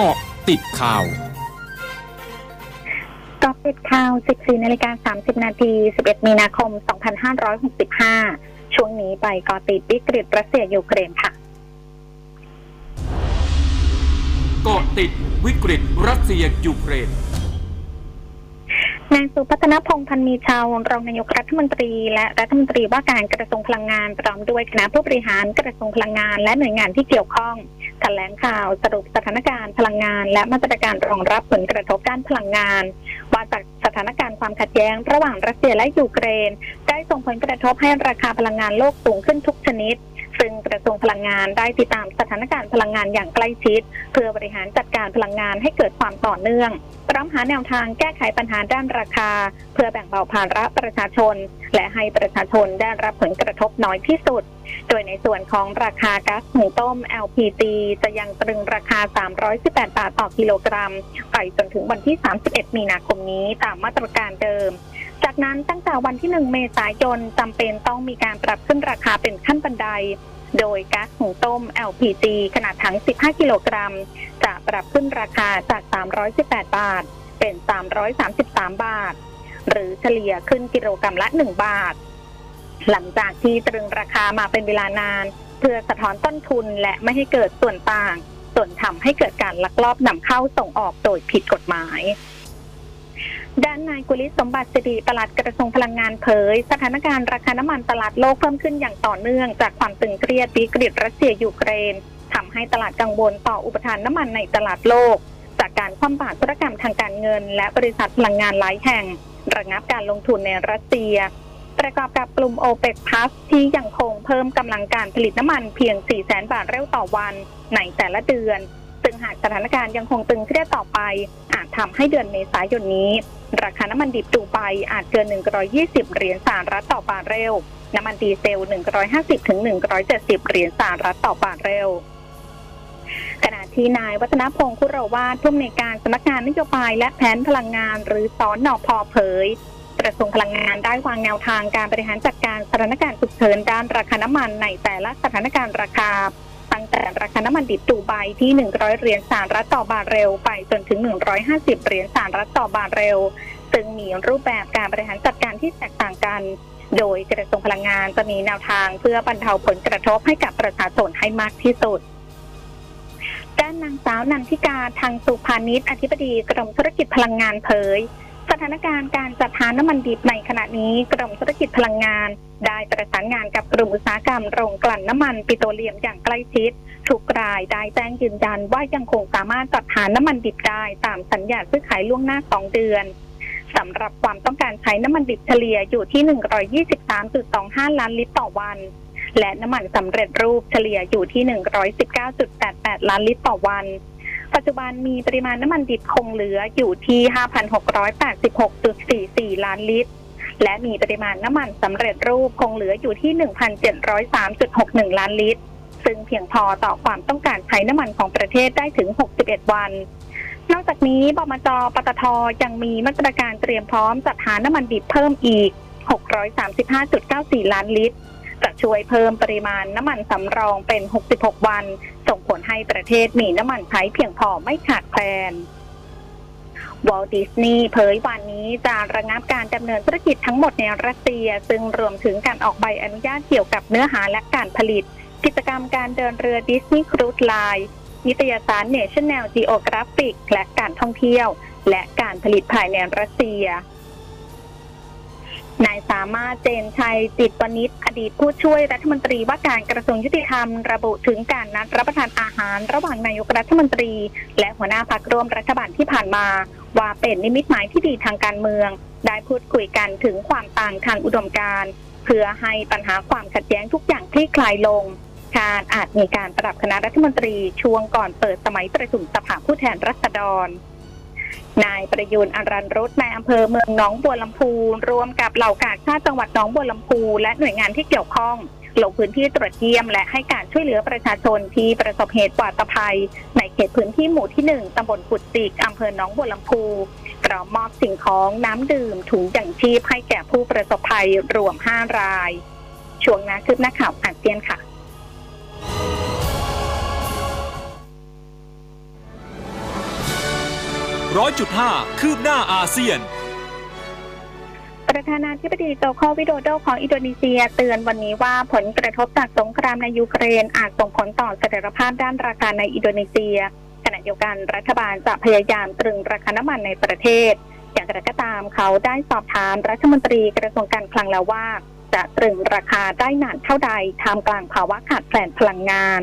เกาะติดข่าวกาะติดข่าว 14นาฬิกา30 นาที 11 มีนาคม 2565 ช่วงนี้ไปกาะติดวิกฤตรัสเซียยูเครนค่ะเกาะติดวิกฤตรัสเซียยูเครนนายสุพัฒนพงพันมีชาวรองนายกรัฐมนตรี และรัฐมนตรีว่าการกระทรวงพลังงานพร้อมด้วยคณะผู้บริหารกระทรวงพลังงาน และหน่วยงานที่เกี่ยวข้อง แถลงข่าวสรุปสถานการณ์พลังงาน และมาตรการรองรับผลกระทบด้านพลังงาน ว่าจากสถานการณ์ความขัดแย้ง ระหว่างรัสเซียและยูเครน ได้ส่งผลกระทบให้ราคาพลังงานโลกสูงขึ้นทุกชนิด ซึ่งกระทรวงพลังงานได้ติดตามสถานการณ์พลังงานอย่างใกล้ชิด เพื่อบริหารจัดการพลังงานให้เกิดความต่อเนื่องพร้อมหาแนวทางแก้ไขปัญหาด้านราคา เพื่อแบ่งเบาภาระประชาชน และให้ประชาชนได้รับผลกระทบน้อยที่สุด โดยในส่วนของราคาก๊าซหุงต้ม LPG จะยังตรึงราคา 318 บาทต่อกิโลกรัม ไปจนถึงวันที่ 31 มีนาคมนี้ตามมาตรการเดิมจากนั้นตั้งแต่วันที่ 1 เมษายนจำเป็นต้องมีการปรับขึ้นราคาเป็นขั้นบันได โดยก๊าซหุงต้ม LPG ขนาดถัง 15 กิโลกรัม จะปรับขึ้นราคาจาก 318 บาท เป็น 333 บาท หรือเฉลี่ยขึ้นกิโลกรัมละ 1 บาท หลังจากที่ตรึงราคามาเป็นเวลานาน เพื่อสะท้อนต้นทุนและไม่ให้เกิดส่วนต่าง ส่วนทำให้เกิดการลักลอบนำเข้าส่งออกโดยผิดกฎหมาย ด้านนายกุลิศสมบัติสิริปลัดกระทรวงพลังงานเผย สถานการณ์ราคาน้ำมันตลาดโลกเพิ่มขึ้นอย่างต่อเนื่องจากความตึงเครียดวิกฤตรัสเซียยูเครนทำให้ตลาดกังวลต่ออุปทานน้ำมันในตลาดโลก จากการคว่ำบาตรธุรกรรมทางการเงิน และบริษัทพลังงานหลายแห่ง ระงับการลงทุนในรัสเซีย ประกอบกับกลุ่มโอเปกพลัสที่ยังคงเพิ่มกำลังการผลิตน้ำมันเพียง 4 0 0แสนบาทเร็วต่อวันในแต่ละเดือน หากสถานการณ์ยังคงตึงเครียดต่อไป อาจทำให้เดือนเมษายนนี้ ราคาน้ำมันดิบดูไบอาจเกิน 120 เหรียญสหรัฐต่อบาร์เรล น้ำมันดีเซล 150ถึง170 เหรียญสหรัฐต่อบาร์เรลขณะที่นายวัฒนพงศ์คุโรวาทผู้อำนวยการสำนักงานนโยบายและแผนพลังงานหรือสอนนอพอเผยกระทรวงพลังงานได้วางแนวทางการบริหารจัดการสถานการณ์ฉุกเฉินด้านราคาน้ำมันในแต่ละสถานการณ์ราคา ตั้งแต่ราคาน้ำมันดิบดูไบที่ 100 เหรียญสหรัฐต่อบาร์เรลไปจนถึง 150 เหรียญสหรัฐต่อบาร์เรลซึ่งมีรูปแบบการบริหารจัดการที่แตกต่างกัน โดยกระทรวงพลังงานจะมีแนวทางเพื่อบรรเทาผลกระทบให้กับประชาชนให้มากที่สุดด้านนางสาวนันทิกาทางสุพาณิชย์อธิบดีกรมธุรกิจพลังงานเผย ถานการณ์การจัดหาน้ำมันดิบในขณะนี้กรมธุรกิจพลังงาน ได้ประสานงานกับกลุ่มอุตสาหกรรมโรงกลั่นน้ำมันปิโตรเลียมอย่างใกล้ชิดทุกรายได้แจ้งยืนยันว่ายังคงสามารถจัดหาน้ำมันดิบได้ตามสัญญาซื้อขายล่วงหน้า 2 เดือนสำหรับความต้องการใช้น้ำมันดิบเฉลี่ยอยู่ที่ 123.25 ล้านลิตรต่อวัน และน้ำมันสำเร็จรูปเฉลี่ยอยู่ที่ 119.88 ล้านลิตรต่อวัน ปัจจุบันมีปริมาณน้ำมันดิบคงเหลืออยู่ที่ 5,686.44 ล้านลิตร และมีปริมาณน้ำมันสำเร็จรูปคงเหลืออยู่ที่ 1,703.61 ล้านลิตร ซึ่งเพียงพอต่อความต้องการใช้น้ำมันของประเทศได้ถึง 61 วัน นอกจากนี้บมจปตทยังมีมาตรการเตรียมพร้อมจัดหาน้ำมันดิบเพิ่มอีก 635.94 ล้านลิตร ช่วยเพิ่มปริมาณน้ำมันสำรองเป็น 66 วัน ส่งผลให้ประเทศมีน้ำมันใช้เพียงพอไม่ขาดแคลนวอลต์ดิสนีย์เผยวันนี้จะระงับการดำเนินธุรกิจทั้งหมดในรัสเซีย ซึ่งรวมถึงการออกใบอนุญาตเกี่ยวกับเนื้อหาและการผลิต กิจกรรมการเดินเรือ Disney Cruise Line นิตยสาร National Geographic และการท่องเที่ยว และการผลิตภายในรัสเซีย นายสามารถเจนชัยจิตวณิชอดีตผู้ช่วยรัฐมนตรีว่าการกระทรวงยุติธรรม ระบุถึงการนัดรับประทานอาหาร ระหว่างนายกรัฐมนตรี และหัวหน้าพรรคร่วมรัฐบาลที่ผ่านมา ว่าเป็นนิมิตหมายที่ดีทางการเมือง ได้พูดคุยกันถึงความต่างทางอุดมการณ์เพื่อให้ปัญหาความขัดแย้งทุกอย่างคลี่คลายลงการอาจมีการปรับคณะรัฐมนตรีช่วงก่อนเปิดสมัยประชุมสภาผู้แทนรัษฎร นายประยุนอรันรุตในอำเภอเมืองหนองบัวลำพูรวมกับเหล่ากาชาติจังหวัดหนองบัวลำพูและหน่วยงานที่เกี่ยวข้องลงพื้นที่ตรวจเยี่ยมและให้การช่วยเหลือประชาชนที่ประสบเหตุปาตภัย ในเขตพื้นที่หมู่ที่หนึ่งตำบลกุดจิกอำเภอหนองบัวลำพูพร้อมมอบสิ่งของน้ำดื่มถุงอย่างชีพให้แก่ผู้ประสบภัยรวม 5 ราย ช่วงนาคืบหน้าข่าวอาเซียนค่ะ 100.5 คืบหน้าอาเซียน ประธานาธิบดีโจโควิโดโดของอินโดนีเซียเตือนวันนี้ว่าผลกระทบจากสงครามในยูเครนอาจส่งผลต่อเสถียรภาพด้านราคาในอินโดนีเซีย ขณะเดียวกันรัฐบาลจะพยายามตรึงราคาน้ำมันในประเทศ อย่างไรก็ตามเขาได้สอบถามรัฐมนตรีกระทรวงการคลังแล้วว่า จะตรึงราคาได้นานเท่าใดท่ามกลางภาวะขาดแคลนพลังงาน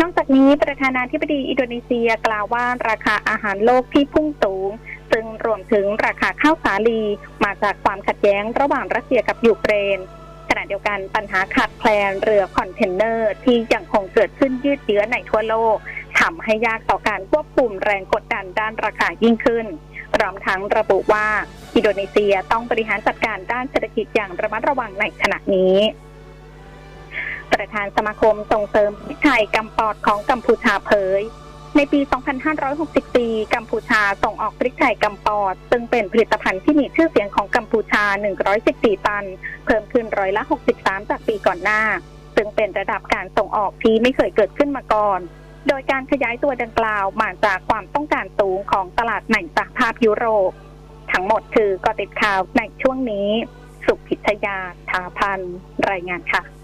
นอกจากนี้ประธานาธิบดีอินโดนีเซียกล่าวว่าราคาอาหารโลกที่พุ่งสูง ซึ่งรวมถึงราคาข้าวสาลีมาจากความขัดแย้งระหว่างรัสเซียกับยูเครนขณะเดียวกันปัญหาขาดแคลนเรือคอนเทนเนอร์ที่ยังคงเกิดขึ้นยืดเยื้อในทั่วโลกทำให้ยากต่อการควบคุมแรงกดดันด้านราคายิ่งขึ้นพร้อมทั้งระบุว่าอินโดนีเซียต้องบริหารจัดการด้านเศรษฐกิจอย่างระมัดระวังในขณะนี้ ประธานสมาคมส่งเสริมพริกไทยกำปอดของกัมพูชาเผย ในปี 2564 กัมพูชาส่งออกพริกไทยกำปอด ซึ่งเป็นผลิตภัณฑ์ที่มีชื่อเสียงของกัมพูชา 114 ตัน เพิ่มขึ้นร้อยละ 63 จากปีก่อนหน้า ซึ่งเป็นระดับการส่งออกที่ไม่เคยเกิดขึ้นมาก่อน โดยการขยายตัวดังกล่าวมาจากความต้องการสูงของตลาดในสหภาพยุโรป ทั้งหมดคือกอติดข่าวในช่วงนี้ สุพิชยาทาพันรายงานค่ะ